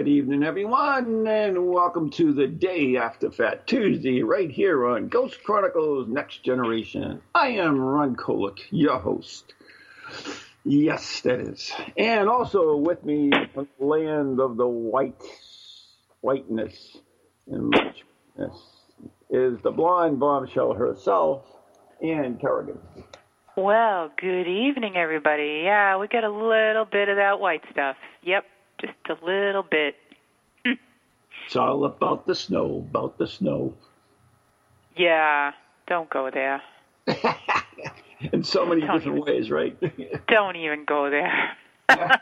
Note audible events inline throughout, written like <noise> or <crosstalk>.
Good evening, everyone, and welcome to the day after Fat Tuesday, right here on Ghost Chronicles Next Generation. I am Ron Kolek, your host. Yes, that is. And also with me from the land of the white, whiteness and muchness is the blonde bombshell herself, Ann Kerrigan. Well, good evening, everybody. Yeah, we got a little bit of that white stuff. Yep, just a little bit. It's all about the snow, about the snow. Yeah, don't go there. <laughs> In so many Don't different even- ways, right? <laughs> Don't even go there. <laughs> but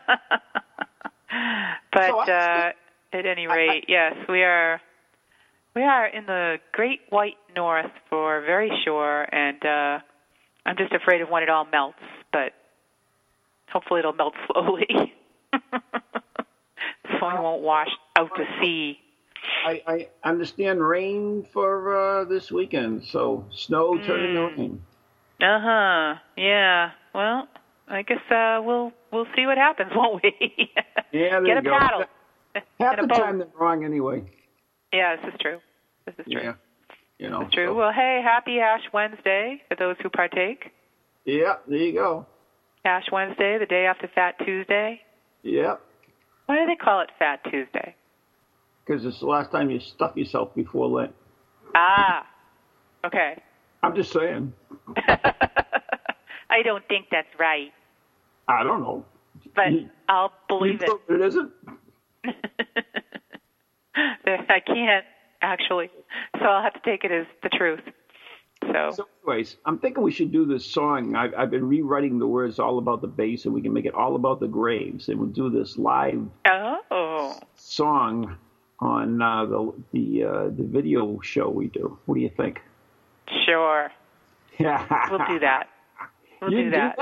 So I- uh, at any rate, yes, we are. We are in the Great White North for very sure, and uh, I'm just afraid of when it all melts. But hopefully, it'll melt slowly, we won't wash out to sea. I, I understand rain for uh, this weekend, so snow turning to rain. Uh huh. Yeah. Well, I guess uh, we'll we'll see what happens, <laughs> won't we? Yeah, there Get you a go. paddle. <laughs> Half the time they're wrong anyway. Yeah, this is true. This is true. Yeah, you know. True. so- Well, hey, happy Ash Wednesday for those who partake. yeah, there you go. Ash Wednesday, the day after Fat Tuesday. Yeah, Why do they call it Fat Tuesday? because it's the last time you stuff yourself before Lent. Ah. Okay. I'm just saying. <laughs> I don't think that's right, I don't know. but You- I'll believe it. It isn't. <laughs> I can't actually, so I'll have to take it as the truth. So, So, anyways, I'm thinking we should do this song. I've, I've been rewriting the words all about the bass, and we can make it all about the graves, and we'll do this live oh, song on uh, the the uh, the video show we do. What do you think? sure, Yeah, <laughs> we'll do that. We'll you do that.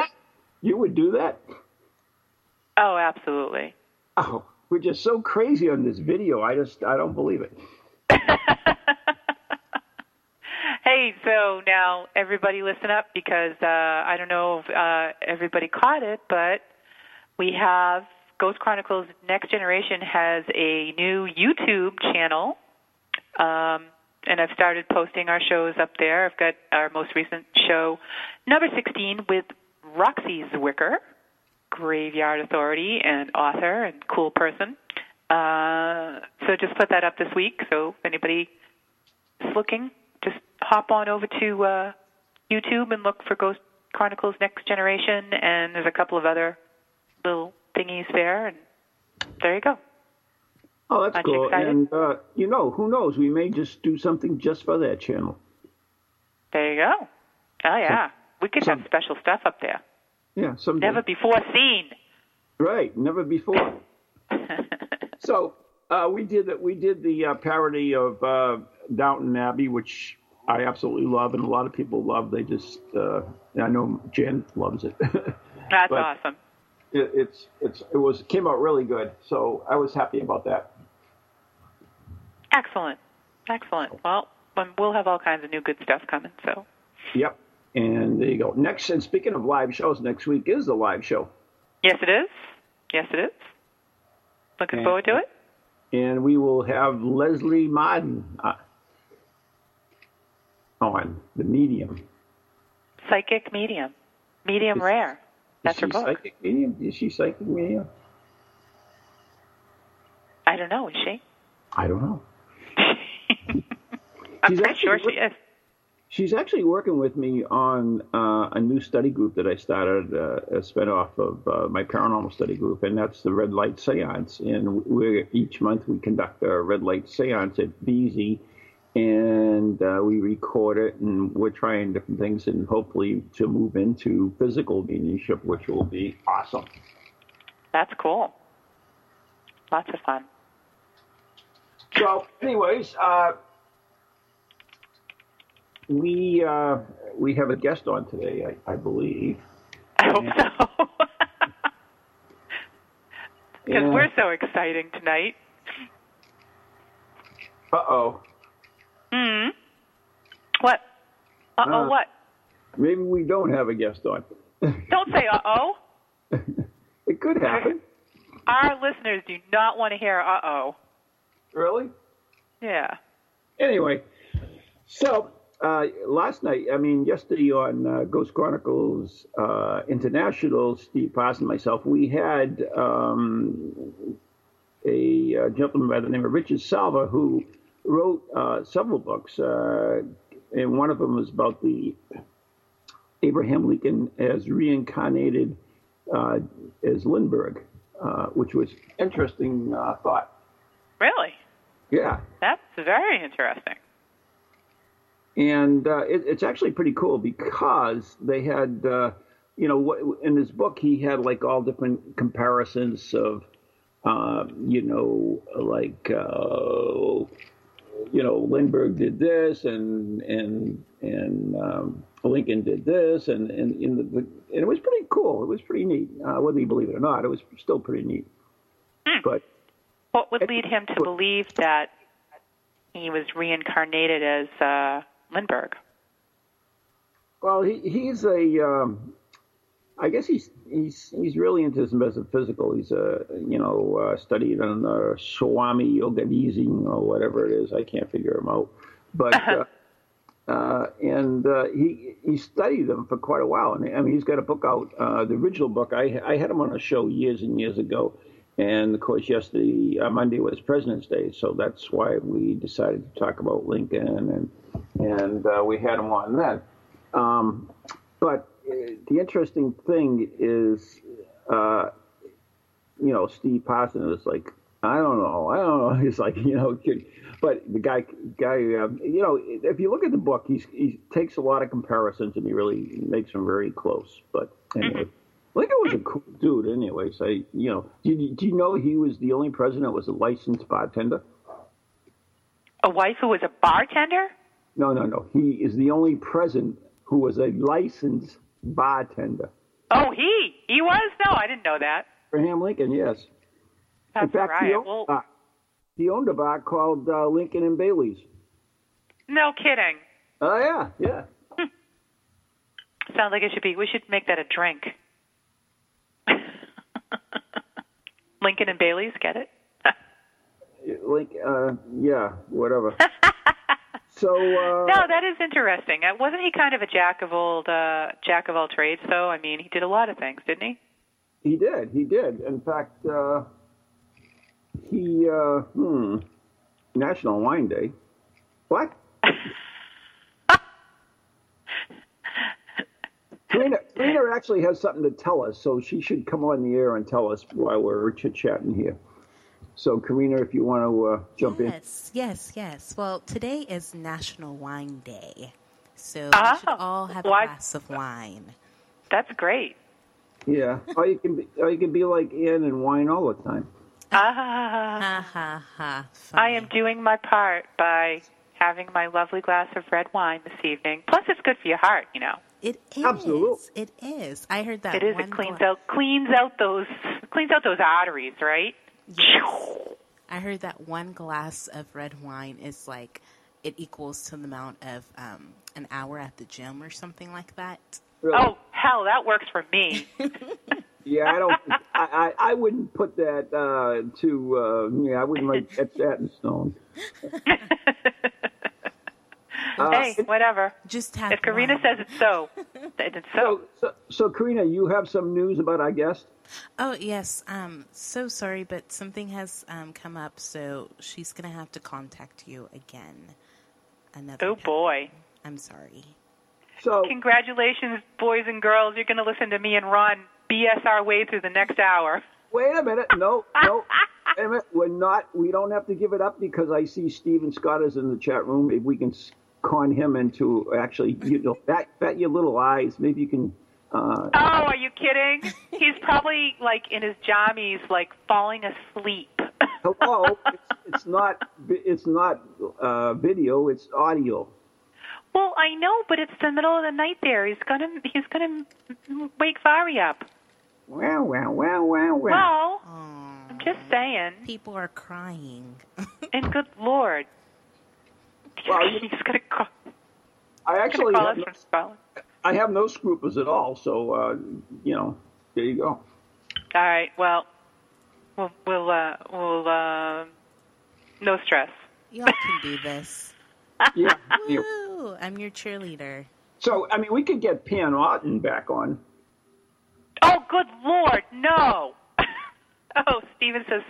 You would do that? Oh, absolutely. Oh, we're just so crazy on this video. I just I don't believe it. <laughs> Hey, so now everybody listen up because uh, I don't know if uh, everybody caught it, but we have Ghost Chronicles Next Generation has a new YouTube channel. Um, and I've started posting our shows up there. I've got our most recent show, number 16, with Roxie Zwicker, Graveyard Authority and author and cool person. Uh, so just put that up this week. So if anybody is looking, just hop on over to uh, YouTube and look for Ghost Chronicles Next Generation, and there's a couple of other little thingies there, and there you go. Oh, that's Aren't you cool. excited? And uh, you know, who knows? We may just do something just for that channel. There you go. Oh yeah, we could have special stuff up there. Yeah, someday. Never before seen. Right, never before. <laughs> So uh, we did that. We did the uh, parody of uh, Downton Abbey, which I absolutely love, and a lot of people love. They just, uh, I know Jen loves it. <laughs> That's awesome. it, it's it's it was came out really good. So I was happy about that. Excellent. Excellent. Well, um, we'll have all kinds of new good stuff coming. So Yep. And there you go. Next, and speaking of live shows, next week is the live show, yes, it is. Yes, it is. Looking And- forward to it. and we will have Leslie Martin uh, on the medium. Psychic medium, medium Is- rare. That's her book. Psychic medium? Is she psychic medium? I don't know. Is she? I don't know. <laughs> I'm She's pretty actually sure she is. She's actually working with me on uh, a new study group that I started, uh, a spinoff of uh, my paranormal study group, and that's the Red Light Seance. And we each month we conduct a Red Light Seance at BZ, and uh, we record it, and we're trying different things, and hopefully to move into physical mediumship, which will be awesome. That's cool. Lots of fun. So, anyways, uh, we uh, we have a guest on today, I, I believe. I hope so. <laughs> Because we're so exciting tonight. Uh oh. Hmm. What? Uh oh, Uh. what? Maybe we don't have a guest on. <laughs> Don't say uh oh. <laughs> it could happen. Our listeners do not want to hear uh oh. Really? Yeah. Anyway, so uh, last night, I mean, yesterday on uh, Ghost Chronicles uh, International, Steve Pass and myself, we had um, a, uh gentleman by the name of Richard Salva who wrote uh, several books, uh, and one of them was about the Abraham Lincoln as reincarnated uh, as Lindbergh, uh, which was interesting uh, thought. Really? Yeah. That's very interesting. and uh, it, it's actually pretty cool because they had, uh, you know, in his book he had like all different comparisons of, uh, you know, like, uh, you know, Lindbergh did this and and and um, Lincoln did this, and and, and, the, the, and it was pretty cool. It was pretty neat, uh, whether you believe it or not. It was still pretty neat. But What would lead him to believe that he was reincarnated as uh, Lindbergh? Well, he, he's a, um, I guess he's he's he's really into his metaphysical. He's a you know uh, studied on uh, Swami Yoganizing or whatever it is. I can't figure him out, but <laughs> uh, uh, and uh, he he studied them for quite a while. And I mean, he's got a book out. Uh, the original book I I had him on a show years and years ago. And of course, yesterday, uh, Monday was President's Day, so that's why we decided to talk about Lincoln, and and uh, we had him on then. Um, but uh, the interesting thing is, uh, you know, Steve Parson is like, I don't know, I don't know. <laughs> He's like, you know, kid- but the guy, guy, um, you know, if you look at the book, he's, he takes a lot of comparisons and he really makes them very close. But anyway, Lincoln was a cool dude. Anyway, so you know, do you, do you know he was the only president that was a licensed bartender? A wife who was a bartender? No, no, no. He is the only president who was a licensed bartender. Oh, he he was? No, I didn't know that. Abraham Lincoln, yes. That's In fact, right. he, owned, Well, uh, he owned a bar called uh, Lincoln and Bailey's. no kidding. Oh yeah, yeah. <laughs> Sounds like it should be. We should make that a drink. <laughs> Lincoln and Bailey's, get it? <laughs> Like, uh, yeah, whatever. So, uh, No, that is interesting. Uh, Wasn't he kind of a jack of old uh, jack of all trades? Though I mean, he did a lot of things, didn't he? he did, he did. In fact, uh, he, uh, hmm, National Wine Day. What? <laughs> Karina, Karina actually has something to tell us, so she should come on the air and tell us while we're chit chatting here. So, Karina, if you want to uh, jump in. Yes, yes, yes. Well, today is National Wine Day. So Oh, we should all have why- a glass of wine. That's great. Yeah, or you can be, or you can be like Ann and wine all the time. Ah, Ha ha ha. I am doing my part by having my lovely glass of red wine this evening. Plus, it's good for your heart, you know. It is. Absolute. It is. I heard that. It is. one It cleans gla- out cleans out those cleans out those arteries, right? Yes. I heard that one glass of red wine is like it equals to the amount of um, an hour at the gym or something like that. Really. Oh hell, that works for me. <laughs> Yeah, I don't. I, I, I wouldn't put that uh, to. Uh, yeah, I wouldn't like etch that in stone. <laughs> Uh, hey, whatever. Just have If Karina one. says it's so, <laughs> then it's so. So, so, so, Karina, you have some news about our guest. Oh yes. Um. So sorry, but something has um come up, so she's gonna have to contact you again. Another. Oh time. boy. I'm sorry. So, Congratulations, boys and girls. You're going to listen to me and Ron BS our way through the next hour. wait a minute. No, <laughs> no. Wait a minute. We're not. We don't have to give it up because I see Steven Scott is in the chat room. If we can s- con him into actually, you know, bat, bat your little eyes. Maybe you can. Uh, Oh, are you kidding? He's probably like in his jammies, like falling asleep. Hello, it's, it's not. It's not uh, video. It's audio. Well, I know, but it's the middle of the night there. He's gonna he's gonna wake Vari up. Wow, wow, wow, wow, wow. Well, Aw. I'm just saying. People are crying. <laughs> And good lord, Well, you- he's gonna call, I actually call have us no, from Scotland. I have no scruples at all. So uh, you know, there you go. All right. Well, we'll we'll uh, we'll uh, no stress. Y'all can do this. Yeah. <laughs> yeah. Woo! I'm your cheerleader. So I mean, we could get Pam Otten back on. Oh, good lord, no! <laughs> oh, Steven says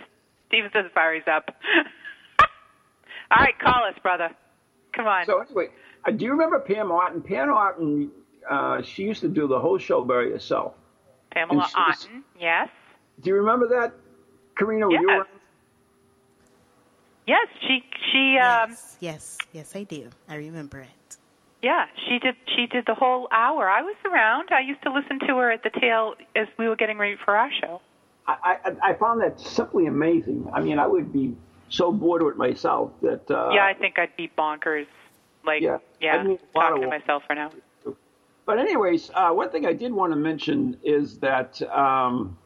Steven says Vari's up. <laughs> All right, call us, brother. Come on. So anyway, uh, do you remember Pam Otten? Pam Otten, uh, she used to do the whole show by herself. Pamela and Otten, yes. Do you remember that, Karina? Were you Yes. around? Yes, she she um yes, yes, yes, I do. I remember it. yeah, she did she did the whole hour. I was around. I used to listen to her at the tail as we were getting ready for our show. I, I, I found that simply amazing. I mean, I would be so bored with myself that. Uh, yeah, I think I'd be bonkers. Like Yeah, yeah, talking to myself for now. But anyways, uh, one thing I did want to mention is that um,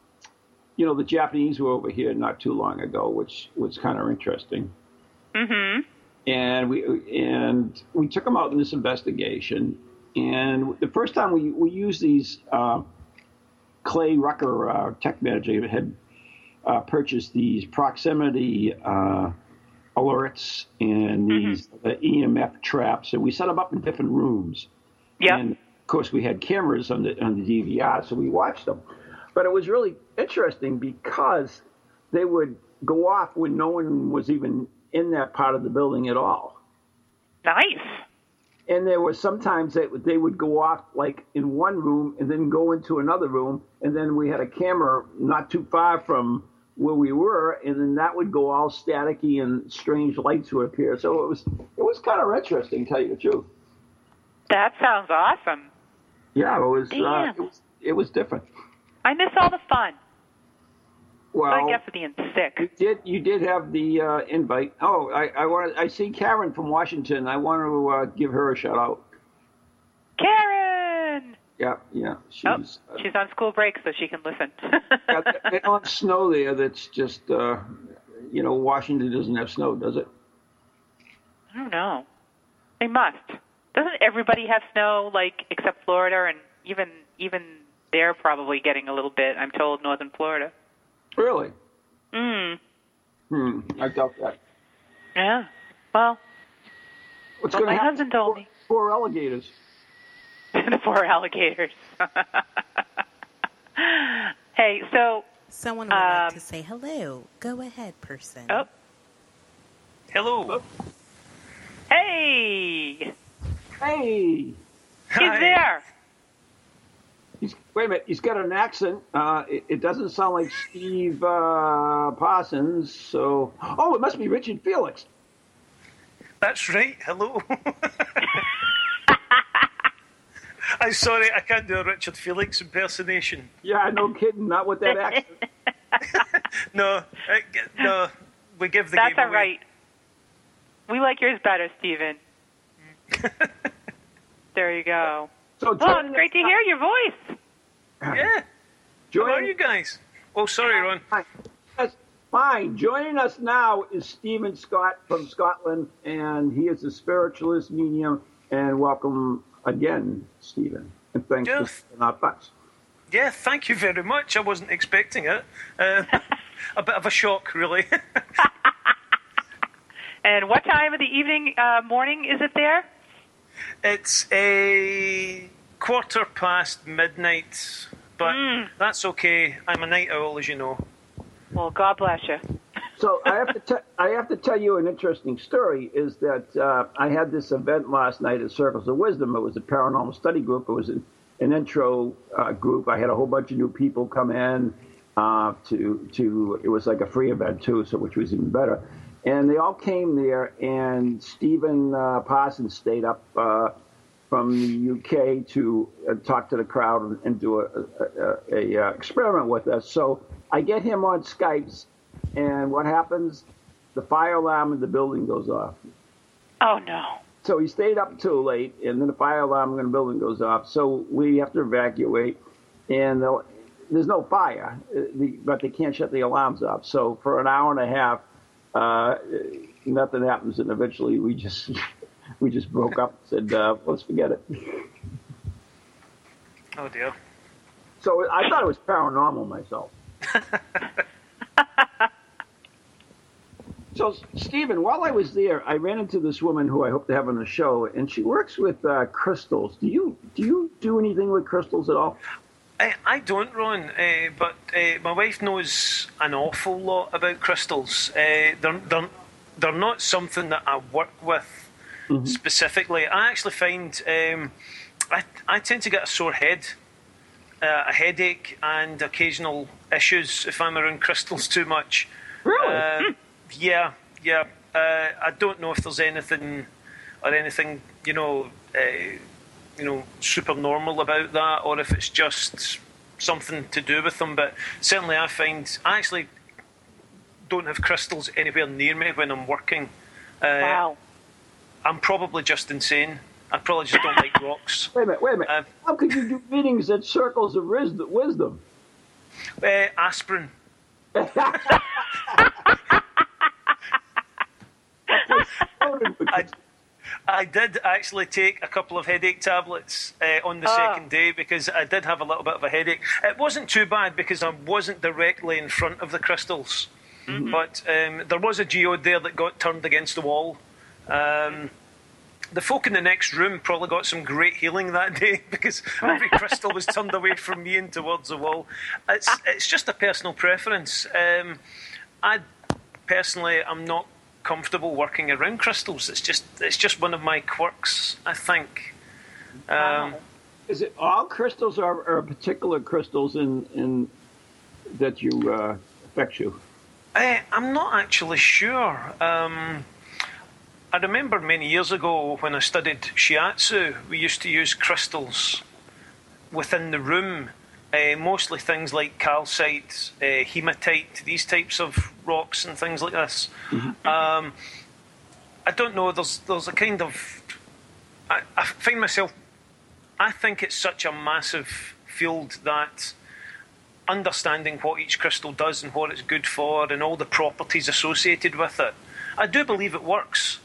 you know the Japanese were over here not too long ago, which was kind of interesting. Mm-hmm. And we and we took them out in this investigation. And the first time we we used these, uh, Clay Rucker, uh, tech manager, had uh, purchased these proximity uh, alerts and these uh, EMF traps, and we set them up in different rooms. Yeah. And of course, we had cameras on the on the DVR, so we watched them. But it was really interesting because they would go off when no one was even in that part of the building at all. Nice. And there was sometimes that they would go off like in one room and then go into another room, and then we had a camera not too far from where we were, and then that would go all staticky and strange lights would appear. So it was it was kind of interesting, to tell you the truth. That sounds awesome. Yeah, it was uh, it was it was different. I miss all the fun. Well, I guess for being You sick. did you did have the uh, invite? Oh, I I want I see Karen from Washington. I want to uh, give her a shout out. Karen. Yeah, yeah, she's Oh, uh, she's on school break, so she can listen. got <laughs> that on snow there. That's just uh, you know Washington doesn't have snow, does it? I don't know. They must. Doesn't everybody have snow, like except Florida, and even even they're probably getting a little bit. I'm told northern Florida. Really? Mm. Hmm. I doubt that. Yeah. Well, What's Well, going to my happen? husband told me. Four alligators. The four alligators. <laughs> hey, so Someone would like Um, to say hello. Go ahead, person. oh, Hello. hey, Hey, he's Hi. there. he's wait a minute. He's got an accent. Uh, it, it doesn't sound like Steve uh, Parsons. So, oh, it must be Richard Felix. That's right. Hello. <laughs> <laughs> <laughs> I'm sorry, I can't do a Richard Felix impersonation. Yeah, no kidding. Not with that accent. <laughs> No, no. We give the That's game all away. right. We like yours better, Stephen. <laughs> there you go. So, Well, it's great to us- hear your voice. Yeah. How Joining, are you guys? Oh, sorry, Ron. Fine. Yes, fine. Joining us now is Stephen Scott from Scotland, and he is a spiritualist medium. And welcome again, Stephen. And thanks Yeah. for sitting our butts. Yeah, thank you very much. I wasn't expecting it. Uh, <laughs> a bit of a shock, really. <laughs> And what time of the evening, uh, morning is it there? it's a quarter past midnight, but Mm. that's okay. I'm a night owl, as you know. Well, God bless you. So I have to te- I have to tell you an interesting story. Is that uh, I had this event last night at Circles of Wisdom. It was a paranormal study group. It was an, an intro uh, group. I had a whole bunch of new people come in uh, to to. It was like a free event too, so which was even better. And they all came there, and Stephen uh, Parsons stayed up uh, from the UK to uh, talk to the crowd and, do a, a, a, a experiment with us. So I get him on Skype and what happens? The fire alarm in the building goes off. Oh no. So he stayed up too late, and then the fire alarm in the building goes off. So we have to evacuate, and there's no fire, uh, but they can't shut the alarms off. So for an hour and a half, uh, nothing happens, and eventually we just <laughs> we just broke up and said, uh, let's forget it. Oh dear. So I thought it was paranormal myself. <laughs> so, Stephen, while I was there, I ran into this woman who I hope to have on the show, and she works with uh, crystals. Do you do you do anything with crystals at all? I, I don't, Ron, uh, but uh, my wife knows an awful lot about crystals. Uh, they're, they're, they're not something that I work with specifically. I actually find um, I, I tend to get a sore head, uh, a headache, and occasional issues if I'm around <laughs> crystals too much. Really? Yeah, yeah. Uh, I don't know if there's anything or anything, you know, uh, you know, super normal about that, or if it's just something to do with them. But certainly, I find I actually don't have crystals anywhere near me when I'm working. Uh, Wow. I'm probably just insane. I probably just don't like rocks. <coughs> wait a minute, wait a minute. Uh, How could you do meetings at circles of wisdom? Uh, aspirin. <laughs> <laughs> I, I did actually take a couple of headache tablets uh, on the Ah. second day because I did have a little bit of a headache. It wasn't too bad because I wasn't directly in front of the crystals, but um, there was a geode there that got turned against the wall. Um, the folk in the next room probably got some great healing that <laughs> day because every crystal was turned away from me and towards the wall. It's it's just a personal preference. Um, I personally am not comfortable working around crystals. It's just it's just one of my quirks, I think. Um, Is it all crystals or, or particular crystals in, in that you uh, affect you? I, I'm not actually sure. Um, I remember many years ago when I studied shiatsu, we used to use crystals within the room, uh, mostly things like calcite, uh, hematite, these types of rocks and things like this. Um, I don't know. There's there's a kind of I, I find myself. I think it's such a massive field that understanding what each crystal does and what it's good for and all the properties associated with it. I do believe it works.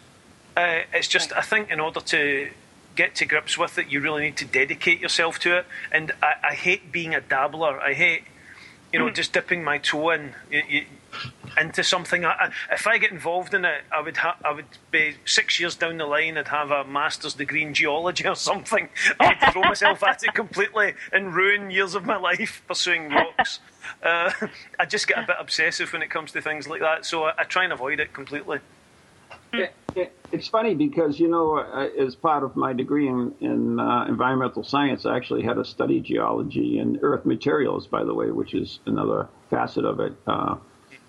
Uh, it's just, I think, in order to get to grips with it, you really need to dedicate yourself to it. And I, I hate being a dabbler. I hate, you know, just dipping my toe in you, you, into something. I, I, if I get involved in it, I would ha- I would be six years down the line. I'd have a master's degree in geology or something. <laughs> I would throw myself at it completely and ruin years of my life pursuing rocks. <laughs> Uh, I just get a bit obsessive when it comes to things like that, so I, I try and avoid it completely. It, it, it's funny because you know, as part of my degree in, in uh, environmental science, I actually had to study geology and earth materials, by the way, which is another facet of it. Uh,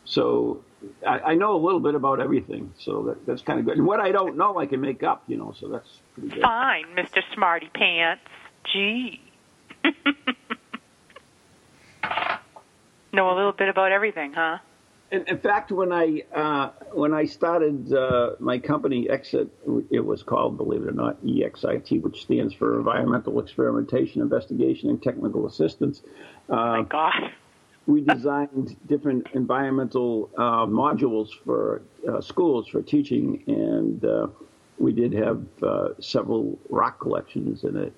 so I, I know a little bit about everything, so that, that's kind of good. And what I don't know, I can make up, you know, so that's pretty good. Fine, Mr. Smarty Pants. Gee. <laughs> know a little bit about everything, huh? In, in fact, when I uh, when I started uh, my company Exit, it was called, believe it or not, EXIT, which stands for Environmental Experimentation, Investigation, and Technical Assistance. My Uh, God. we designed different environmental uh, modules for uh, schools for teaching, and uh, we did have uh, several rock collections in it.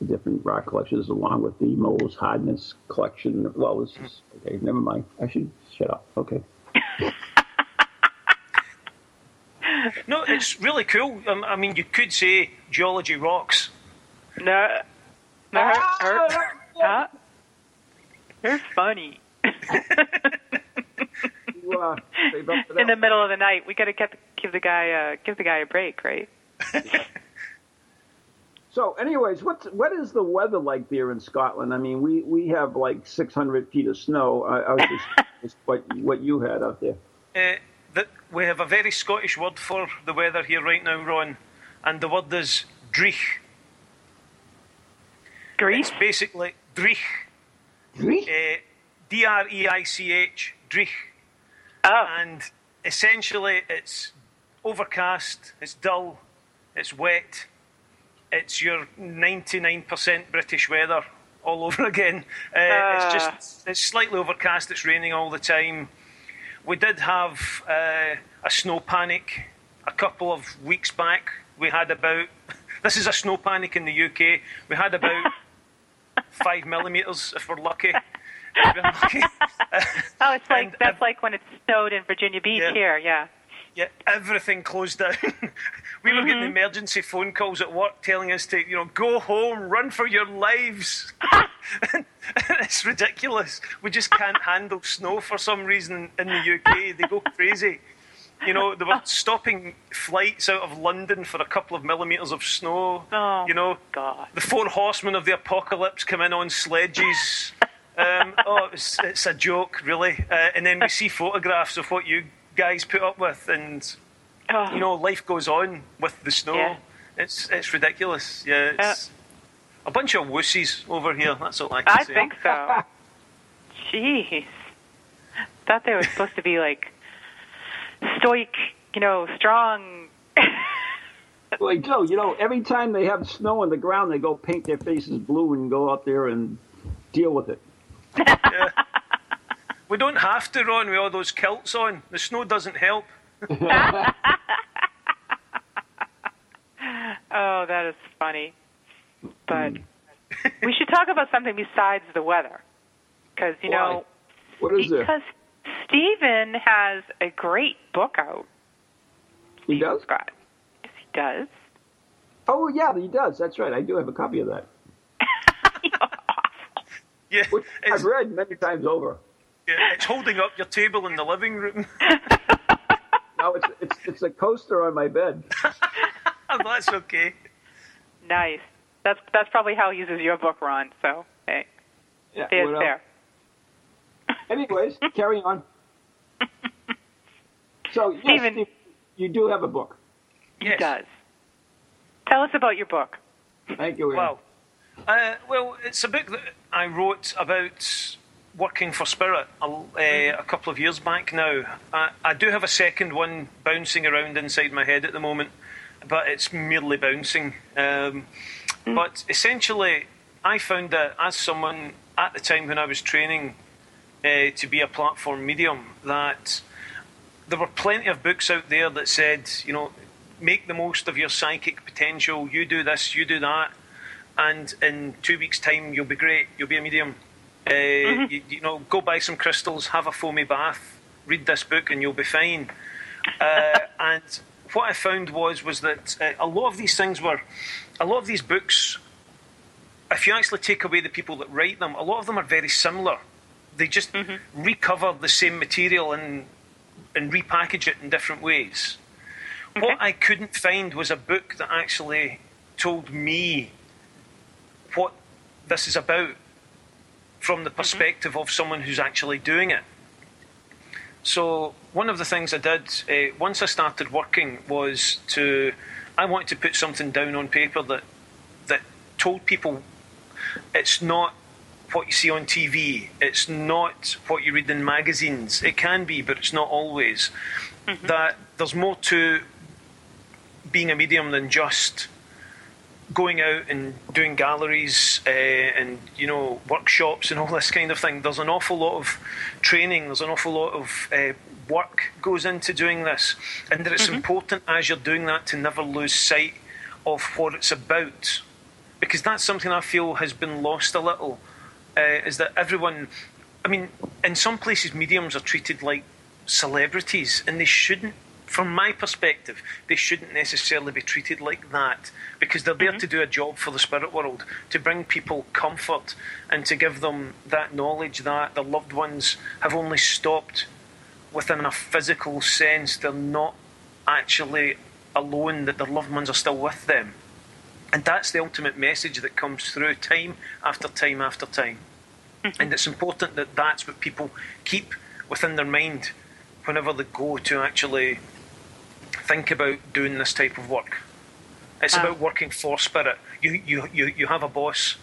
Uh, different rock collections, along with the Mohs Hardness collection. Well, this is okay. Never mind. I should shut up. Okay. No, it's really cool. Um, I mean, you could say geology rocks. No. No. Ah! her- huh? You're funny. You, uh, save up for In the middle of the night, we got to get give the guy uh, give the guy a break, right? So, anyways, what's what is the weather like there in Scotland? I mean, we, we have like 600 feet of snow. I, I was just <laughs> just what what you had out there. Uh, that we have a very Scottish word for the weather here right now, Ron, and the word is dreich. Greece. It's basically dreich, Really? uh, D R E I C H, dreich. Oh. And essentially, it's overcast, it's dull, it's wet, it's your 99% British weather all <laughs> over again. Uh, it's Ah. just it's slightly overcast. It's raining all the time. We did have uh, a snow panic a couple of weeks back. We had about <laughs> this is a snow panic in the UK. We had about <laughs> five millimeters if we're lucky. If we're lucky. Oh, it's like And, that's uh, like when it snowed in Virginia Beach Yeah. here. Yeah. yeah, everything closed down. We were getting emergency phone calls at work telling us to, you know, go home, run for your lives. <laughs> it's ridiculous. We just can't handle snow for some reason in the UK. They go crazy. You know, they were <laughs> stopping flights out of London for a couple of millimetres of snow. Oh, you know, God. the four horsemen of the apocalypse come in on sledges. Um, oh, it's, it's a joke, really. Uh, and then we see photographs of what you guys put up with, and Oh. you know, life goes on with the snow. Yeah. It's it's ridiculous. Yeah, it's a bunch of wussies over here. That's all I can I say. I think so. Jeez. Thought they were supposed to be like stoic, you know, strong. <laughs> Like Joe, you know, every time they have snow on the ground, they go paint their faces blue and go out there and deal with it. We don't have to run with all those kilts on. The snow doesn't help. <laughs> Oh, that is funny. But we should talk about something besides the weather. Because, you know, What is it? because Stephen has a great book out. He does? Scott. Yes, he does. Oh, yeah, he does. That's right. I do have a copy of that, <laughs> Yeah, which it's, I've read many times over. yeah, it's holding up your table in the living room. <laughs> No, it's it's it's a coaster on my bed. <laughs> That's okay. nice. That's that's probably how he uses your book, Ron. So, hey, Yeah, there's there. Anyways, <laughs> carry on. So, yes, Stephen- Steve, you do have a book. He does. Tell us about your book. Thank you. Ian. Well, uh, well, it's a book that I wrote about working for Spirit a, uh, a couple of years back now. I, I do have a second one bouncing around inside my head at the moment, but it's merely bouncing. Um, But essentially, I found that as someone at the time when I was training uh, to be a platform medium, that there were plenty of books out there that said, you know, make the most of your psychic potential. You do this, you do that, and in two weeks' time, you'll be great. You'll be a medium. Uh, you, you know, go buy some crystals, have a foamy bath, read this book, and you'll be fine. <laughs> Uh, and what I found was was that uh, a lot of these things were, a lot of these books. If you actually take away the people that write them, a lot of them are very similar. They just recover the same material and and repackage it in different ways. What I couldn't find was a book that actually told me what this is about from the perspective of someone who's actually doing it. So one of the things I did uh, once I started working was to I wanted to put something down on paper that that told people it's not what you see on TV. It's not what you read in magazines. It can be, but it's not always. That there's more to being a medium than just going out and doing galleries uh, and you know workshops and all this kind of thing. There's an awful lot of training. There's an awful lot of uh, work goes into doing this, and that it's important as you're doing that to never lose sight of what it's about, because that's something I feel has been lost a little. Uh, is that everyone? I mean, in some places, mediums are treated like celebrities, and they shouldn't. From my perspective, they shouldn't necessarily be treated like that because they're there mm-hmm. to do a job for the spirit world, to bring people comfort and to give them that knowledge that their loved ones have only stopped within a physical sense. They're not actually alone, that their loved ones are still with them. And that's the ultimate message that comes through time after time after time. Mm-hmm. And it's important that that's what people keep within their mind whenever they go to actually think about doing this type of work. It's Ah. about working for spirit. You, you, you, you have a boss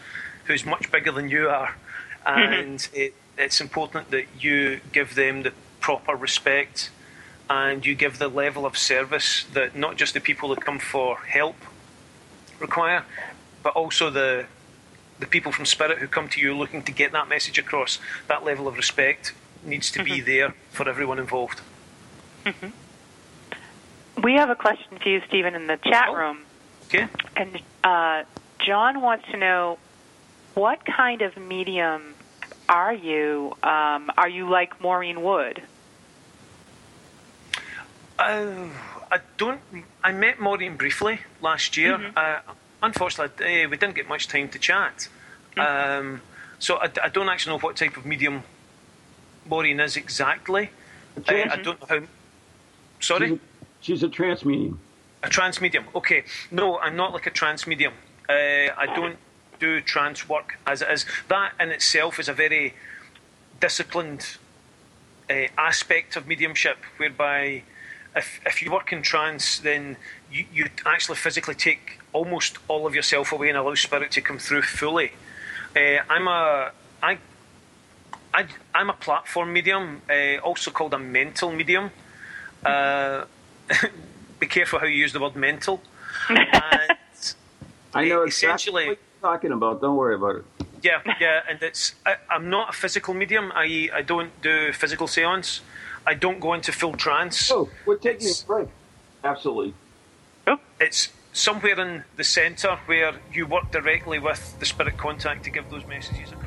who's much bigger than you are, <laughs> and it, it's important that you give them the proper respect and you give the level of service that not just the people that come for help require, but also the the people from Spirit who come to you looking to get that message across. That level of respect needs to mm-hmm. be there for everyone involved. Mm-hmm. We have a question for you, Stephen, in the chat oh. room. Okay. And uh, John wants to know what kind of medium are you? Um, are you like Maureen Wood? Uh, I don't. I met Maureen briefly last year. Mm-hmm. Uh, unfortunately, uh, we didn't get much time to chat. Mm-hmm. Um, so I, I, don't actually know what type of medium Maureen is exactly. Uh, I don't know how. Sorry. She's a, trance medium. A trance medium. Okay. No, I'm not like a trance medium. Uh, I don't do trance work as it is. That in itself is a very disciplined uh, aspect of mediumship, whereby if, if you work in trance, then you, you actually physically take almost all of yourself away and allow spirit to come through fully. Uh, I'm a I, I I'm a platform medium, uh, also called a mental medium. Uh, <laughs> be careful how you use the word mental. <laughs> I know essentially what you're talking about. Don't worry about it. Yeah, yeah, and it's I, am not a physical medium. I I don't do physical seance. I don't go into full trance. Oh, we're taking a break. Absolutely. Oh. It's somewhere in the centre where you work directly with the spirit contact to give those messages across.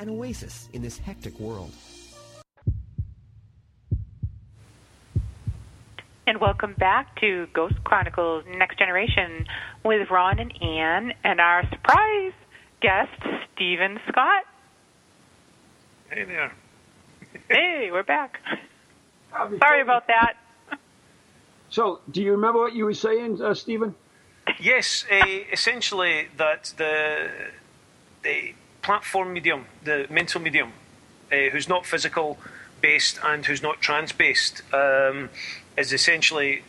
an oasis in this hectic world. And welcome back to Ghost Chronicles Next Generation with Ron and Ann and our surprise guest, Stephen Scott. Hey there. hey, we're back. <laughs> Sorry about that. So, do you remember what you were saying, uh, Stephen? Yes, uh, essentially that the the platform medium, the mental medium, uh, who's not physical based and who's not trance based, um, is essentially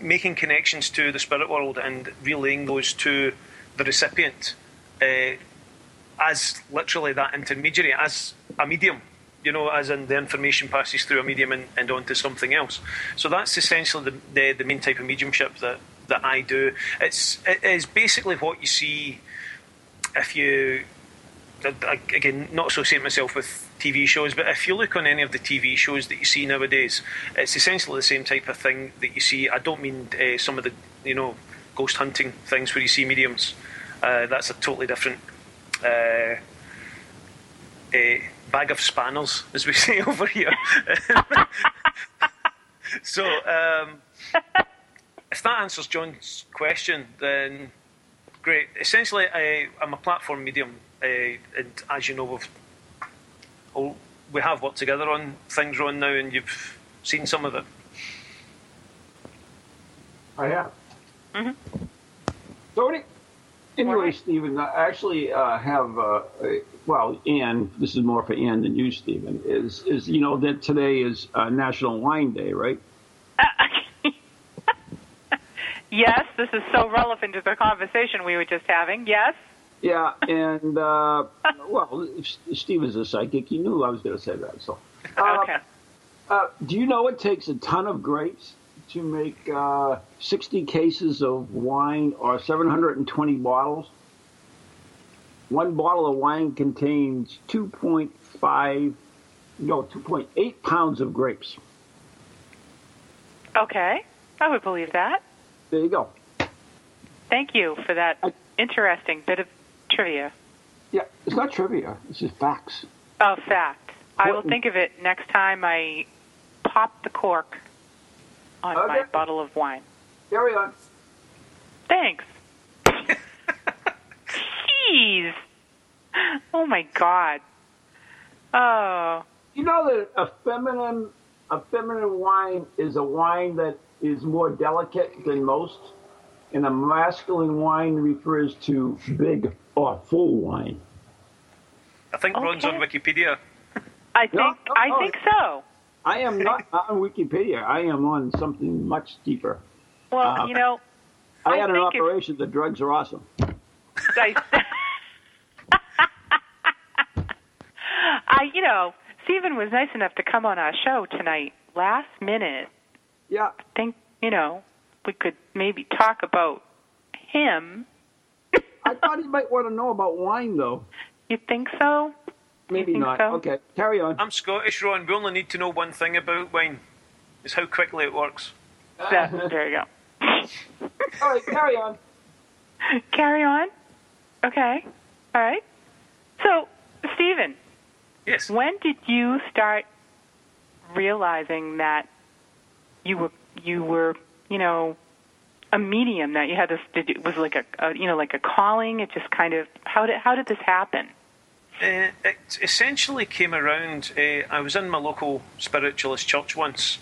making connections to the spirit world and relaying those to the recipient uh, as literally that intermediary, as a medium. You know, as in the information passes through a medium and, and onto something else. So that's essentially the, the, the main type of mediumship that, that I do. It's it is basically what you see if you again, not associate myself with TV shows, but if you look on any of the TV shows that you see nowadays, it's essentially the same type of thing that you see. I don't mean uh, some of the, you know, ghost hunting things where you see mediums. Uh, that's a totally different uh, bag of spanners, as we <laughs> say over here. <laughs> so, um, if that answers John's question, then great. Essentially, I, am a platform medium, uh, and as you know, we've oh, we have worked together on things, Ron, now, and you've seen some of it. I have. Mm-hmm. Tony? Anyway, Stephen, I actually uh, have, uh, a, well, Anne, this is more for Ann than you, Stephen, is, is you know, that today is uh, National Wine Day, right? <laughs> yes, this is so relevant to the conversation we were just having. Yes. Yeah, and, uh, well, is a psychic. He knew I was going to say that, so. <laughs> Uh, okay. Uh, do you know it takes a ton of grapes to make uh, 60 cases of wine or 720 bottles. One bottle of wine contains 2.5, no, 2.8 pounds of grapes. Okay, I would believe that. There you go. Thank you for that I, interesting bit of trivia. Yeah, it's not trivia. It's just facts. Oh, fact. I will think of it next time I pop the cork on okay. my bottle of wine. Carry on. Thanks. Jeez. Oh my God. Oh. You know that a feminine a feminine wine is a wine that is more delicate than most, and a masculine wine refers to big or full wine. I think okay. Ron's on Wikipedia. I think no, no, I think so. I am not <laughs> on Wikipedia. I am on something much deeper. Well, uh, you know, I, I had an operation. The drugs are awesome. I, <laughs> I, you know, Stephen was nice enough to come on our show tonight, last minute. Yeah. I think you know we could maybe talk about him. I thought he might want to know about wine, though. You think so? Maybe not. So? Okay, carry on. I'm Scottish, Ron. We only need to know one thing about wine. It's how quickly it works. Yeah, there you go. <laughs> All right, carry on. Carry on? Okay. All right. So, Stephen. Yes. When did you start realizing that you were you were, you know, a medium that you had this did it was like a, a you know like a calling it just kind of how did how did this happen uh, it essentially came around. Uh, I was in my local spiritualist church once,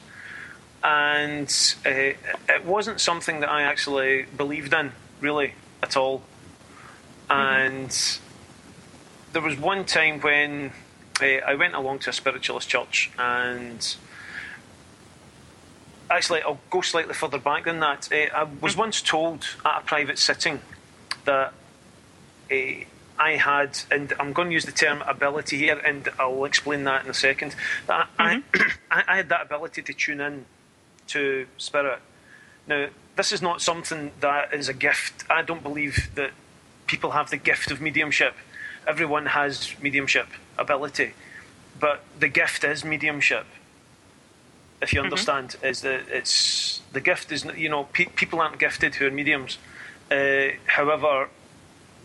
and uh, it wasn't something that I actually believed in, really, at all. Mm-hmm. And there was one time when uh, I went along to a spiritualist church, and actually, I'll go slightly further back than that. Uh, I was mm-hmm. once told at a private sitting that uh, I had, and I'm going to use the term ability here, and I'll explain that in a second. That mm-hmm. <clears throat> I, I, had that ability to tune in to spirit. Now, this is not something that is a gift. I don't believe that people have the gift of mediumship. Everyone has mediumship ability, but the gift is mediumship. If you mm-hmm. understand, mm-hmm. is that it's the gift is you know pe- people aren't gifted who are mediums. Uh, however,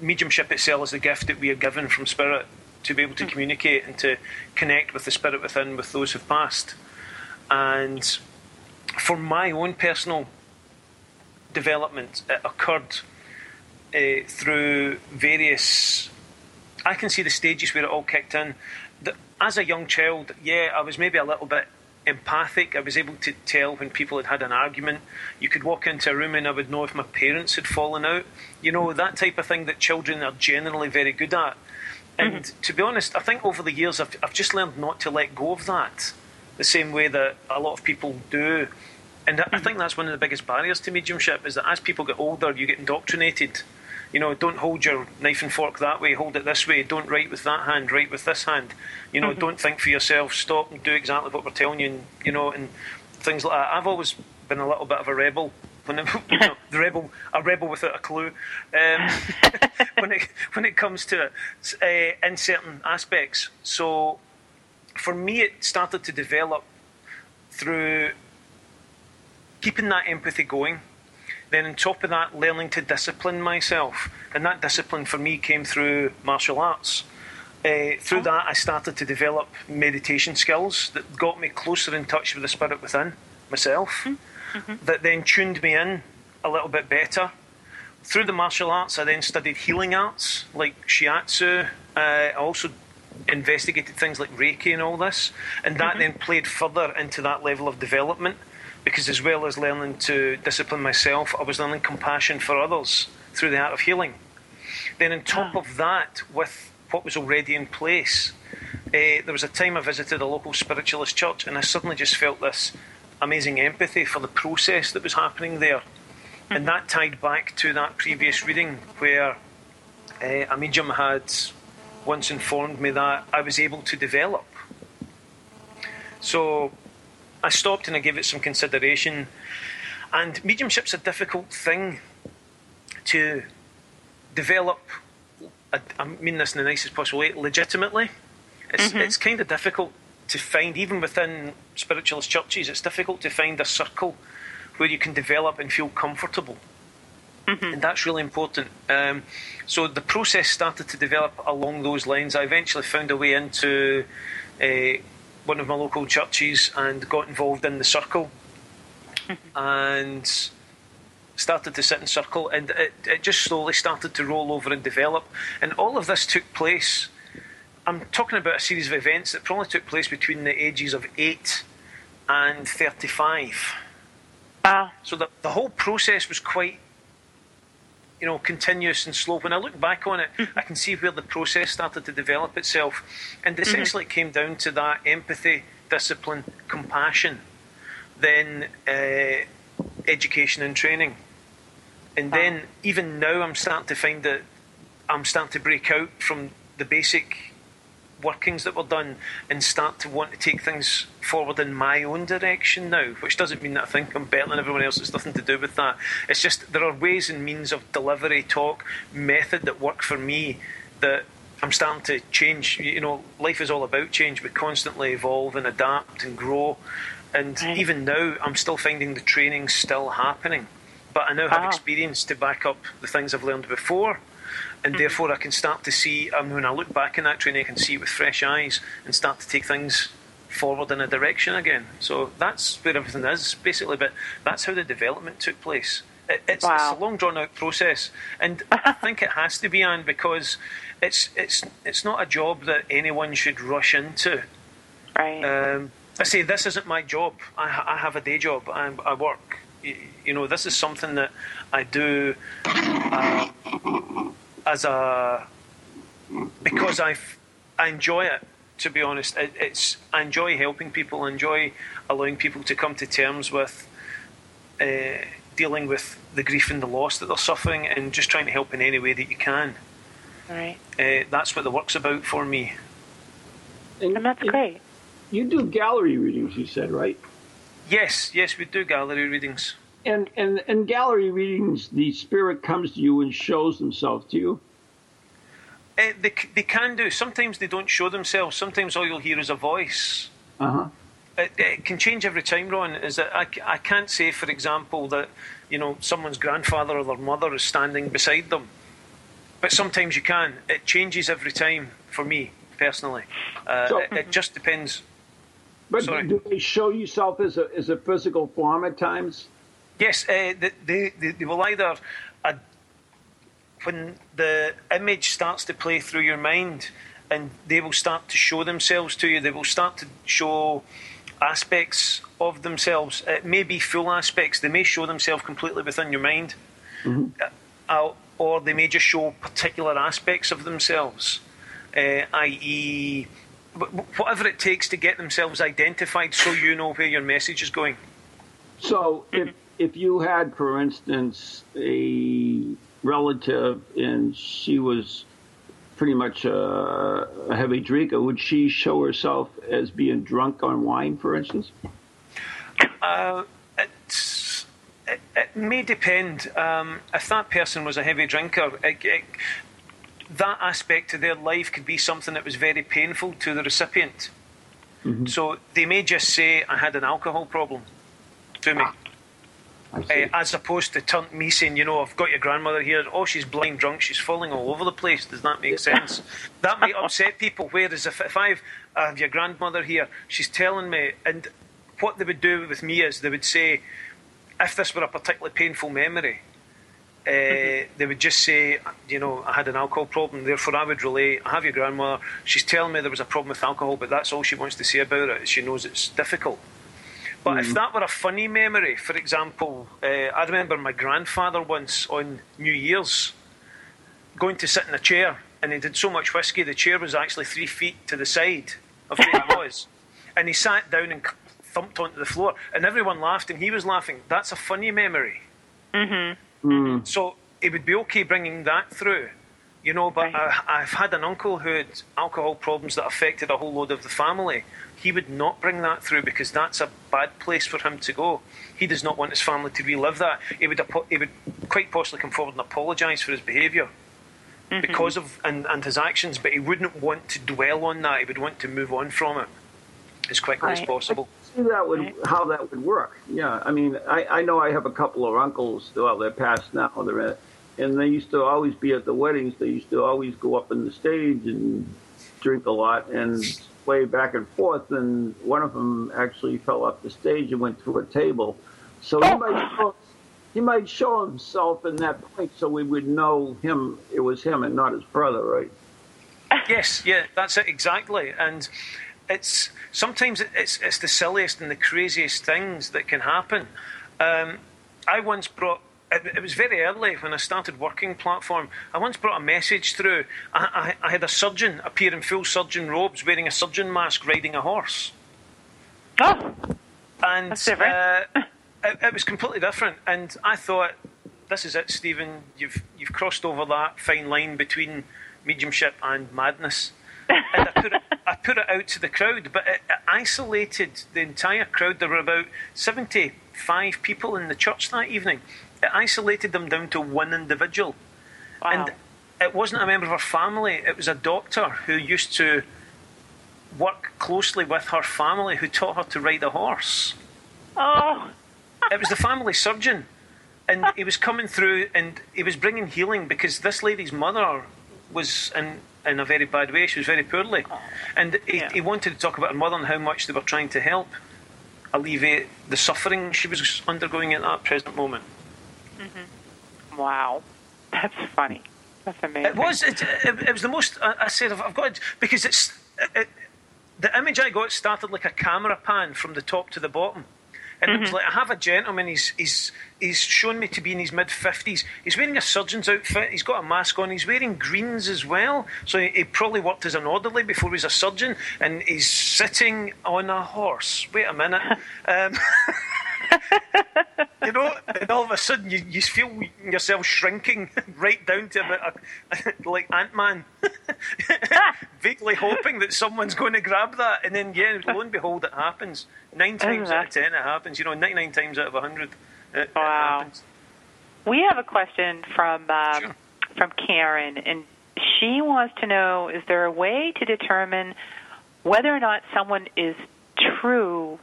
mediumship itself is a gift that we are given from spirit to be able to hmm. communicate and to connect with the spirit within with those who've passed. And for my own personal development, it occurred uh, through various. I can see the stages where it all kicked in. as a young child, yeah, I was maybe a little bit empathic. I was able to tell when people had had an argument. You could walk into a room and I would know if my parents had fallen out. You know, that type of thing that children are generally very good at. And mm-hmm. to be honest, I think over the years I've, I've just learned not to let go of that the same way that a lot of people do. And mm-hmm. I think that's one of the biggest barriers to mediumship is that as people get older, you get indoctrinated you know, don't hold your knife and fork that way, hold it this way, don't write with that hand, write with this hand. You know, mm-hmm. don't think for yourself, stop and do exactly what we're telling you, and, you know, and things like that. I've always been a little bit of a rebel. When <laughs> you know, the rebel, a rebel without a clue, um, <laughs> when it when it comes to it, uh, in certain aspects. So, for me, it started to develop through keeping that empathy going then, on top of that, learning to discipline myself. And that discipline for me came through martial arts. Uh, through that, I started to develop meditation skills that got me closer in touch with the spirit within myself, mm-hmm. that then tuned me in a little bit better. Through the martial arts, I then studied healing arts like shiatsu. Uh, I also investigated things like Reiki and all this, and that mm-hmm. then played further into that level of development because, as well as learning to discipline myself, I was learning compassion for others through the art of healing. Then, on top ah. of that, with what was already in place. Uh, there was a time I visited a local spiritualist church, and I suddenly just felt this amazing empathy for the process that was happening there. Mm-hmm. And that tied back to that previous reading where uh, a medium had once informed me that I was able to develop. So I stopped and I gave it some consideration. And mediumship's a difficult thing to develop I, I mean this in the nicest possible way, legitimately. It's, mm-hmm. it's kind of difficult to find, even within spiritualist churches, it's difficult to find a circle where you can develop and feel comfortable. Mm-hmm. And that's really important. Um, so the process started to develop along those lines. I eventually found a way into uh, one of my local churches and got involved in the circle. <laughs> And started to sit in circle, and it, it just slowly started to roll over and develop. And all of this took place. I'm talking about a series of events that probably took place between the ages of 8 and 35. Wow. So the, the whole process was quite, you know, continuous and slow. When I look back on it, I can see where the process started to develop itself. And mm-hmm. essentially, mm-hmm. it came down to that empathy, discipline, compassion, then uh, education and training. And then even now, I'm starting to find that I'm starting to break out from the basic workings that were done and start to want to take things forward in my own direction now, which doesn't mean that I think I'm better than everyone else. It's nothing to do with that. It's just there are ways and means of delivery, talk, method that work for me that I'm starting to change. You know, life is all about change. We constantly evolve and adapt and grow. And even now, I'm still finding the training still happening. But I now have experience to back up the things I've learned before. And mm-hmm. therefore, I can start to see, um, when I look back in that training, I can see with fresh eyes and start to take things forward in a direction again. So that's where everything is, basically. But that's how the development took place. It, it's, wow. it's, a long drawn out process, and <laughs> I think it has to be, Anne, because it's it's it's not a job that anyone should rush into. Right. Um, I say this isn't my job. I, I have a day job. I, I, work. You know, this is something that I do uh, as a because I I enjoy it. To be honest, it, it's I enjoy helping people. I enjoy allowing people to come to terms with uh, dealing with the grief and the loss that they're suffering, and just trying to help in any way that you can. Right. Uh, that's what the work's about for me. And, and that's great you do gallery readings, you said, right? Yes, yes, we do gallery readings. And and in gallery readings, the spirit comes to you and shows themselves to you. Uh, they they can do. Sometimes they don't show themselves. Sometimes all you'll hear is a voice. Uh huh. It, it, can change every time, Ron. Is that I, I can't say, for example, that you know someone's grandfather or their mother is standing beside them, but sometimes you can. It changes every time for me personally. Uh, so, it, it just depends but Sorry. do they show yourself as a as a physical form at times? Yes, uh, they, they, they will either uh, when the image starts to play through your mind, and they will start to show themselves to you. They will start to show aspects of themselves. It may be full aspects. They may show themselves completely within your mind, mm-hmm. uh, or they may just show particular aspects of themselves, uh, i.e whatever it takes to get themselves identified so you know where your message is going. So if if you had, for instance, a relative and she was pretty much a, a heavy drinker, would she show herself as being drunk on wine, for instance? Uh, it, it, may depend. Um, if that person was a heavy drinker, it, that aspect of their life could be something that was very painful to the recipient. Mm-hmm. So they may just say, I had an alcohol problem to me. See. Uh, as opposed to turn, me saying, you know, I've got your grandmother here. Oh, she's blind drunk. She's falling all over the place. Does that make sense? that might <laughs> upset people. Whereas if, if I've, I have your grandmother here, she's telling me, and what they would do with me is they would say, if this were a particularly painful memory, uh, <laughs> they would just say, you know, I had an alcohol problem, therefore I would relate, I have your grandmother, she's telling me there was a problem with alcohol, but that's all she wants to say about it. She knows it's difficult. But if that were a funny memory, for example, uh, I remember my grandfather once on New Year's going to sit in a chair, and he did so much whiskey, the chair was actually three feet to the side of where he <laughs> was. And he sat down and thumped onto the floor, and everyone laughed, and he was laughing. That's a funny memory. So it would be okay bringing that through, you know. But Right. I, I've had an uncle who had alcohol problems that affected a whole load of the family. He would not bring that through because that's a bad place for him to go. He does not want his family to relive that. He would he would quite possibly come forward and apologise for his behaviour mm-hmm. because of and, and his actions, but he wouldn't want to dwell on that. He would want to move on from it as quickly as possible. see that would how that would work. Yeah, I mean, I, I know I have a couple of uncles. Well, they're passed now. They're at, and they used to always be at the weddings. They used to always go up on the stage and drink a lot and play back and forth. And one of them actually fell off the stage and went through a table. So he might show, he might show himself in that point, so we would know him. It was him and not his brother, right? Yes, yeah, that's it exactly. And it's sometimes it's it's the silliest and the craziest things that can happen. Um, I once brought. It, it was very early when I started working platform. I once brought a message through. I, I, I had a surgeon appear in full surgeon robes, wearing a surgeon mask, riding a horse, Oh, and That's different. uh, it, it was completely different. And I thought, this is it, Stephen. You've you've crossed over that fine line between mediumship and madness. and I put it, <laughs> I put it out to the crowd, but it, it isolated the entire crowd. There were about seventy-five people in the church that evening. It isolated them down to one individual, wow. and it wasn't a member of her family. It was a doctor who used to work closely with her family, who taught her to ride a horse oh, it was the family surgeon, and he was coming through and he was bringing healing because this lady's mother was in in a very bad way. She was very poorly, oh. and he, Yeah. he wanted to talk about her mother and how much they were trying to help alleviate the suffering she was undergoing at that present moment. Wow. That's funny. That's amazing. It was. It, it, it was the most. I, I said, I've, I've got because it's. It, the image I got started like a camera pan from the top to the bottom. And it was like I have a gentleman. He's he's he's shown me to be in his mid fifties. He's wearing a surgeon's outfit. He's got a mask on. He's wearing greens as well. So he, he probably worked as an orderly before he was a surgeon. And he's sitting on a horse. Wait a minute. <laughs> Um, <laughs> you know, and all of a sudden you, you feel yourself shrinking <laughs> right down to about a, like Ant Man, <laughs> vaguely hoping that someone's going to grab that, and then yeah, lo and behold, it happens. Nine times out of ten, it happens. You know, ninety-nine times out of a hundred, it, it Wow. happens. We have a question from um, Sure. from Karen, and she wants to know: Is there a way to determine whether or not someone is true,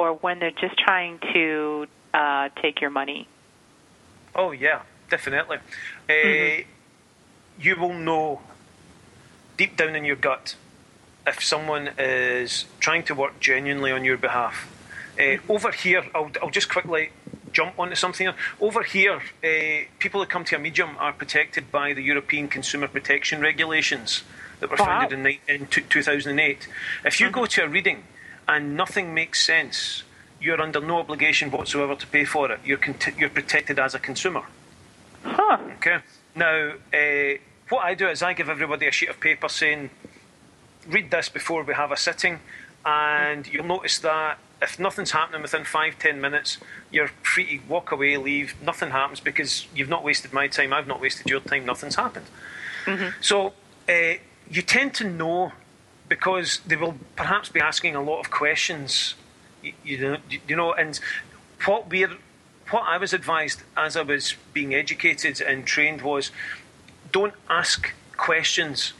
or when they're just trying to uh, take your money? Oh yeah, definitely. Uh, you will know deep down in your gut if someone is trying to work genuinely on your behalf. Uh, over here, I'll, I'll just quickly jump onto something. here. Over here, uh, people that come to a medium are protected by the European Consumer Protection Regulations that were Wow. founded in, in two- 2008. If you go to a reading and nothing makes sense, you're under no obligation whatsoever to pay for it. You're, cont- you're protected as a consumer. Huh. Okay. Now, uh, what I do is I give everybody a sheet of paper saying, read this before we have a sitting, and you'll notice that if nothing's happening within five, ten minutes, you're free to walk away, leave. Nothing happens because you've not wasted my time, I've not wasted your time, nothing's happened. So, uh, you tend to know because they will perhaps be asking a lot of questions. You, you know, you know, and what we're, what I was advised as I was being educated and trained was, don't ask questions.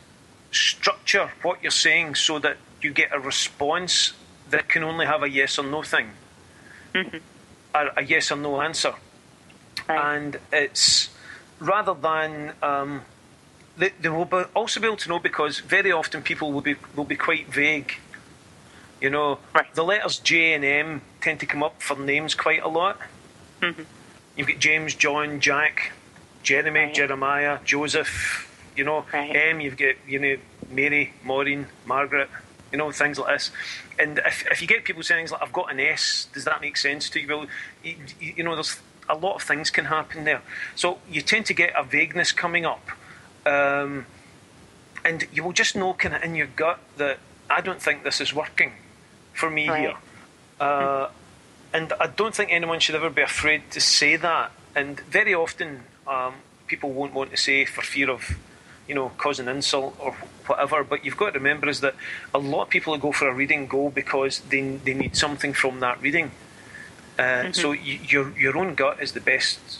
Structure what you're saying so that you get a response that can only have a yes or no thing. are a yes or no answer, Right. and it's rather than um, they, they will be also be able to know because very often people will be will be quite vague. You know, Right. the letters J and M tend to come up for names quite a lot. Mm-hmm. You've got James, John, Jack, Jeremy, Right. Jeremiah, Joseph. You know, Right. M. You've got you know Mary, Maureen, Margaret. You know things like this. And if if you get people saying things like I've got an S, does that make sense to you? Well, you, you know, there's a lot of things can happen there. So you tend to get a vagueness coming up. Um, and you will just know kind of in your gut that I don't think this is working for me Right. here. Uh, and I don't think anyone should ever be afraid to say that. And very often, um, people won't want to say for fear of, you know, causing insult or whatever. But you've got to remember is that a lot of people who go for a reading go because they they need something from that reading. Uh, So y- your your own gut is the best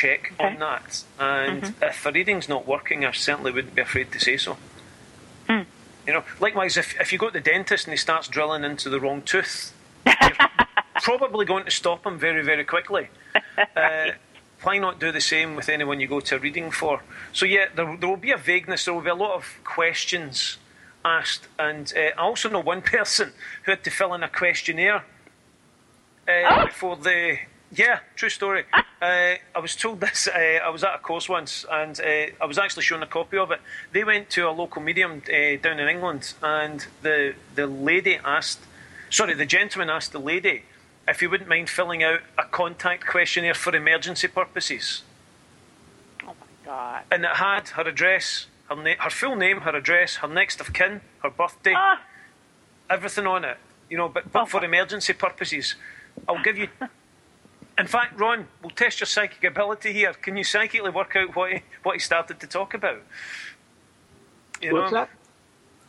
check Okay. on that. And if a reading's not working, I certainly wouldn't be afraid to say so. You know, likewise, if, if you go to the dentist and he starts drilling into the wrong tooth, you're <laughs> probably going to stop him very, very quickly. Uh, <laughs> why not do the same with anyone you go to a reading for? So, yeah, there, there will be a vagueness, there will be a lot of questions asked. And uh, I also know one <laughs> person who had to fill in a questionnaire uh, for the. Yeah, true story. Uh, I was told this. Uh, I was at a course once, and uh, I was actually shown a copy of it. They went to a local medium uh, down in England, and the the lady asked, sorry, the gentleman asked the lady if he wouldn't mind filling out a contact questionnaire for emergency purposes, oh my God. and it had her address, her na- her full name, her address, her next of kin, her birthday, Ah, everything on it. You know, but, but for emergency purposes, I'll give you. <laughs> In fact, Ron, we'll test your psychic ability here. Can you psychically work out what he, what he started to talk about? You What's know,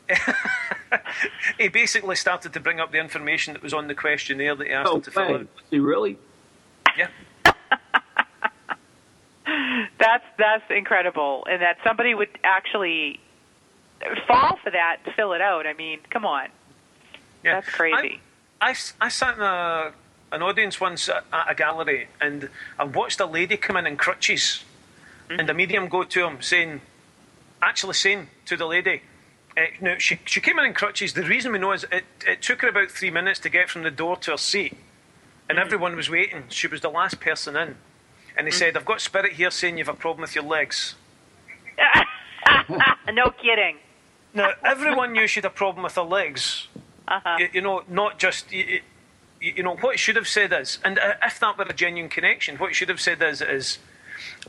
that? <laughs> he basically started to bring up the information that was on the questionnaire that he asked Oh, her to fill man. out. See, really? Yeah. <laughs> that's that's incredible, and that somebody would actually fall for that to fill it out. I mean, come on, Yeah. that's crazy. I, I, I sat in a, an audience once at, a gallery and I watched a lady come in in crutches and a medium go to him saying, actually saying to the lady, uh, no, she, she came in in crutches. The reason we know is it, it took her about three minutes to get from the door to her seat and everyone was waiting. She was the last person in. And he said, I've got spirit here saying you have a problem with your legs. <laughs> no kidding. Now, everyone knew she had a problem with her legs. Uh-huh. You, you know, not just you, you, you know what it should have said is, and uh, if that were a genuine connection, what it should have said is, is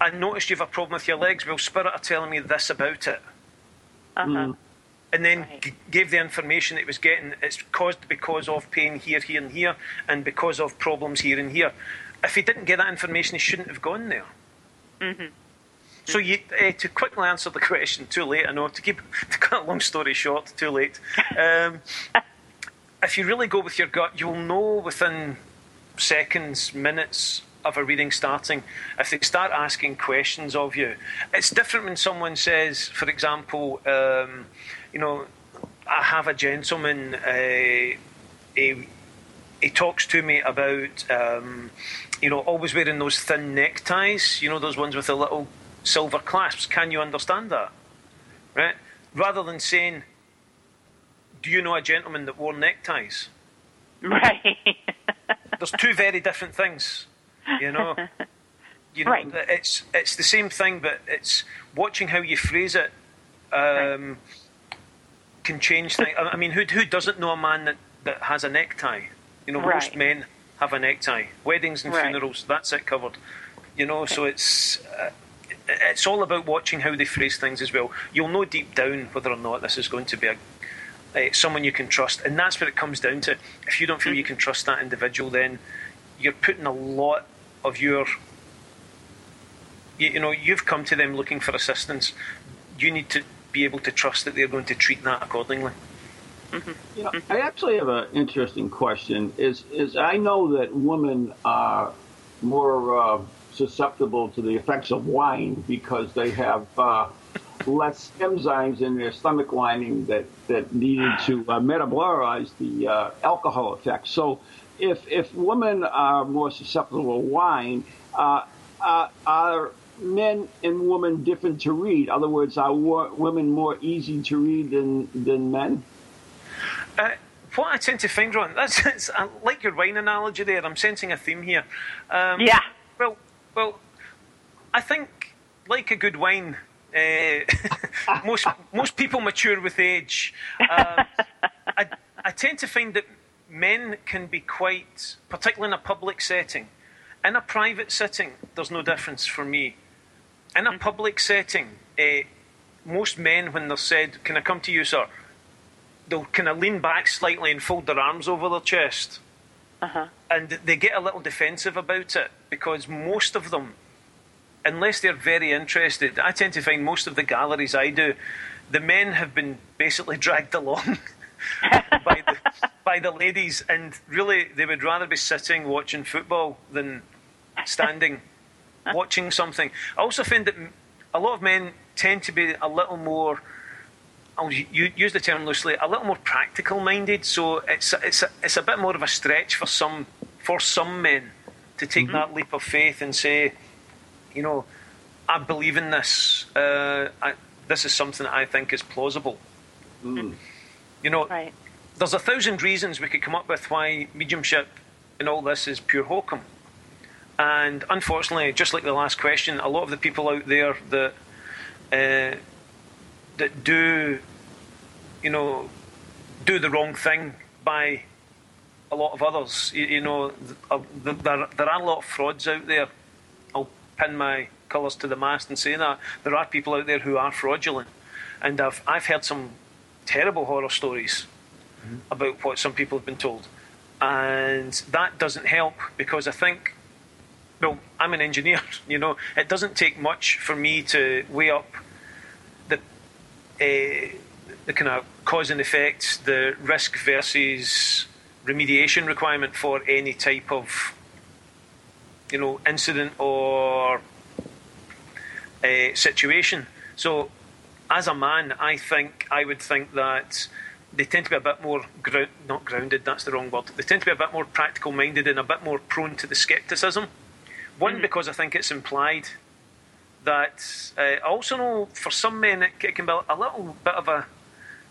I noticed you have a problem with your legs. Well, spirit are telling me this about it, Uh-huh. and then Right. g- gave the information it was getting. It's caused because of pain here, here, and here, and because of problems here and here. If he didn't get that information, he shouldn't have gone there. So you, uh, to quickly answer the <laughs> question, too late. I know to keep <laughs> to cut a long story short, too late. Um, <laughs> if you really go with your gut, you'll know within seconds, minutes of a reading starting if they start asking questions of you. It's different when someone says, for example, um, you know, I have a gentleman. Uh, he, he talks to me about, um, you know, always wearing those thin neckties. You know, those ones with the little silver clasps. Can you understand that? Right? Rather than saying, "Do you know a gentleman that wore neckties?" Right. There's two very different things. You know. <laughs> You know, Right. it's it's the same thing, but it's watching how you phrase it um, can change things. I mean, who who doesn't know a man that, that has a necktie? You know, most men have a necktie. Weddings and Right. funerals, that's it covered. You know, so it's uh, it's all about watching how they phrase things as well. You'll know deep down whether or not this is going to be a uh, someone you can trust, and that's what it comes down to. If you don't feel you can trust that individual, then you're putting a lot of your you, you know you've come to them looking for assistance. You need to be able to trust that they're going to treat that accordingly. You know, I actually have an interesting question. Is is I know that women are more uh, susceptible to the effects of wine because they have uh, less enzymes in their stomach lining that that needed to uh, metabolize the uh, alcohol effect. So, if if women are more susceptible to wine, uh, uh, are men and women different to read? In other words, are women more easy to read than than men? Uh, what I tend to find, Ron, that's I like your wine analogy there. I'm sensing a theme here. Um, yeah. Well, well, I think like a good wine, uh, <laughs> most most people mature with age. Uh, I, I tend to find that men can be quite, particularly in a public setting. In a private setting, there's no difference for me. In a mm-hmm. public setting, uh, most men, when they're said, "Can I come to you, sir?" they'll kind of lean back slightly and fold their arms over their chest. Uh-huh. And they get a little defensive about it because most of them, unless they're very interested, I tend to find most of the galleries I do, the men have been basically <laughs> dragged along <laughs> by, the, by the ladies, and really they would rather be sitting watching football than standing <laughs> watching something. I also find that a lot of men tend to be a little more I'll use the term loosely, a little more practical minded. So it's it's a, it's a bit more of a stretch for some for some men to take mm-hmm. that leap of faith and say, you know, I believe in this. Uh, I, this is something that I think is plausible. Mm. You know, right. there's a thousand reasons we could come up with why mediumship and all this is pure hokum. And unfortunately, just like the last question, a lot of the people out there that uh, that do, you know, do the wrong thing by a lot of others. You, you know, uh, there, there are a lot of frauds out there. Pin my colours to the mast and say that there are people out there who are fraudulent, and I've I've heard some terrible horror stories mm-hmm. about what some people have been told, and that doesn't help because I think. Well, I'm an engineer, <laughs> you know. It doesn't take much for me to weigh up uh, the kind of cause and effect, the risk versus remediation requirement for any type of you know incident or uh, situation. So, as a man, I think I would think that they tend to be a bit more ground, not grounded. That's the wrong word. They tend to be a bit more practical minded and a bit more prone to the scepticism. One, mm-hmm. because I think it's implied that uh, I also know for some men it, it, can be a little bit of a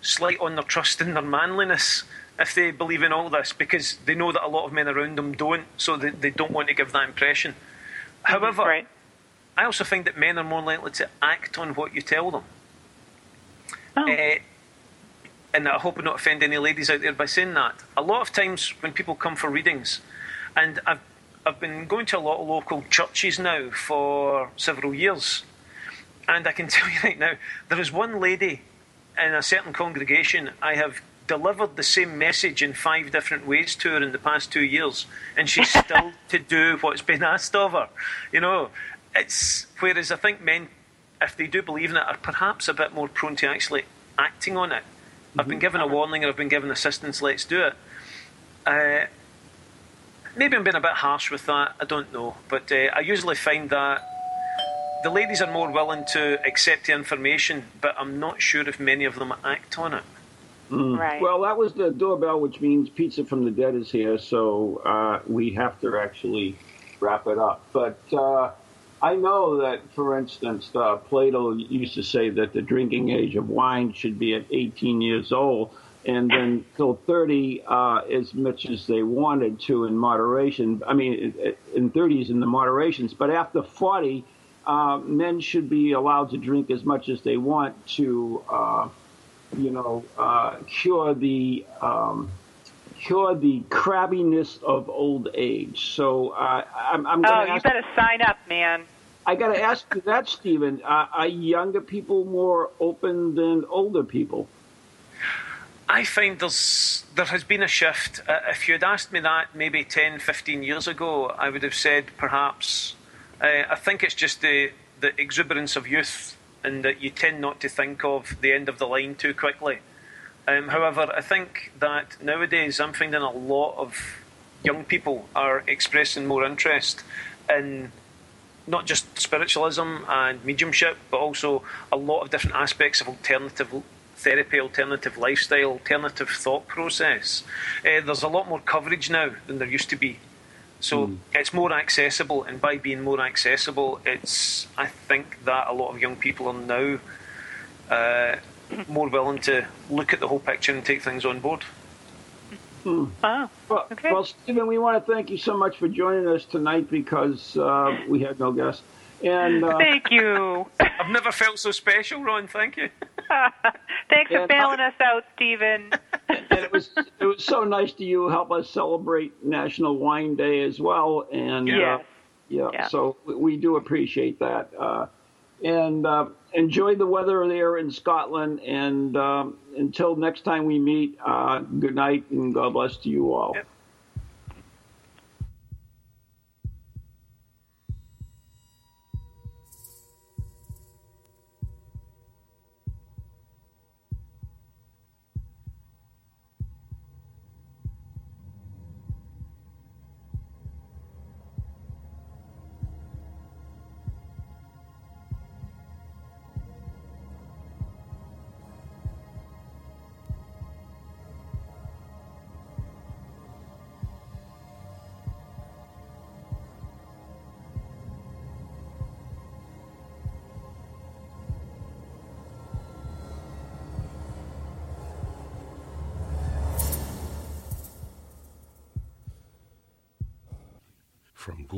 slight on their trust in their manliness if they believe in all this because they know that a lot of men around them don't, so they, they don't want to give that impression. However, right. I also find that men are more likely to act on what you tell them. Oh. Uh, and I hope I not offend any ladies out there by saying that. A lot of times when people come for readings, and I've I've been going to a lot of local churches now for several years, and I can <laughs> tell you right now, there is one lady in a certain congregation I have delivered the same message in five different ways to her in the past two years, and she's <laughs> still to do what's been asked of her. You know, it's whereas I think men, if they do believe in it, are perhaps a bit more prone to actually acting on it. Mm-hmm. I've been mm-hmm. given a warning or I've been given assistance, let's do it. Uh, maybe I'm being a bit harsh with that. I don't know, but uh, I usually find that the ladies are more willing to accept the information, but I'm not sure if many of them act on it. Mm. Right. Well, that was the doorbell, which means Pizza from the Dead is here, so uh, we have to actually wrap it up. But uh, I know that, for instance, uh, Plato used to say that the drinking age of wine should be at 18 years old and then till 30 uh, as much as they wanted to in moderation. I mean, in 30s in the moderations, but after 40, uh, men should be allowed to drink as much as they want to, uh, you know, uh, cure the um, cure the crabbiness of old age. So uh, I'm, I'm Oh, you better sign up, man. I got to ask you that, Stephen. are younger people more open than older people? I find there's there has been a shift. Uh, if you'd asked me that maybe 10, 15 years ago, I would have said perhaps. Uh, I think it's just the the exuberance of youth, and that you tend not to think of the end of the line too quickly. Um, however, I think that nowadays I'm finding a lot of young people are expressing more interest in not just spiritualism and mediumship, but also a lot of different aspects of alternative therapy, alternative lifestyle, alternative thought process. Uh, there's a lot more coverage now than there used to be. So mm. it's more accessible, and by being more accessible, it's I think that a lot of young people are now uh, more willing to look at the whole picture and take things on board. Hmm. Oh, well, okay. well, Stephen, we want to thank you so much for joining us tonight because uh, we had no guests. And uh, thank you. I've never felt so special, Ron. Thank you. <laughs> Thanks for bailing us out, Stephen. <laughs> and it was it was so nice to you help us celebrate National Wine Day as well. And yes. uh, yeah, yeah, so we do appreciate that. Uh, and uh, enjoy the weather there in Scotland. And um, until next time we meet, uh, good night and God bless to you all. Yep.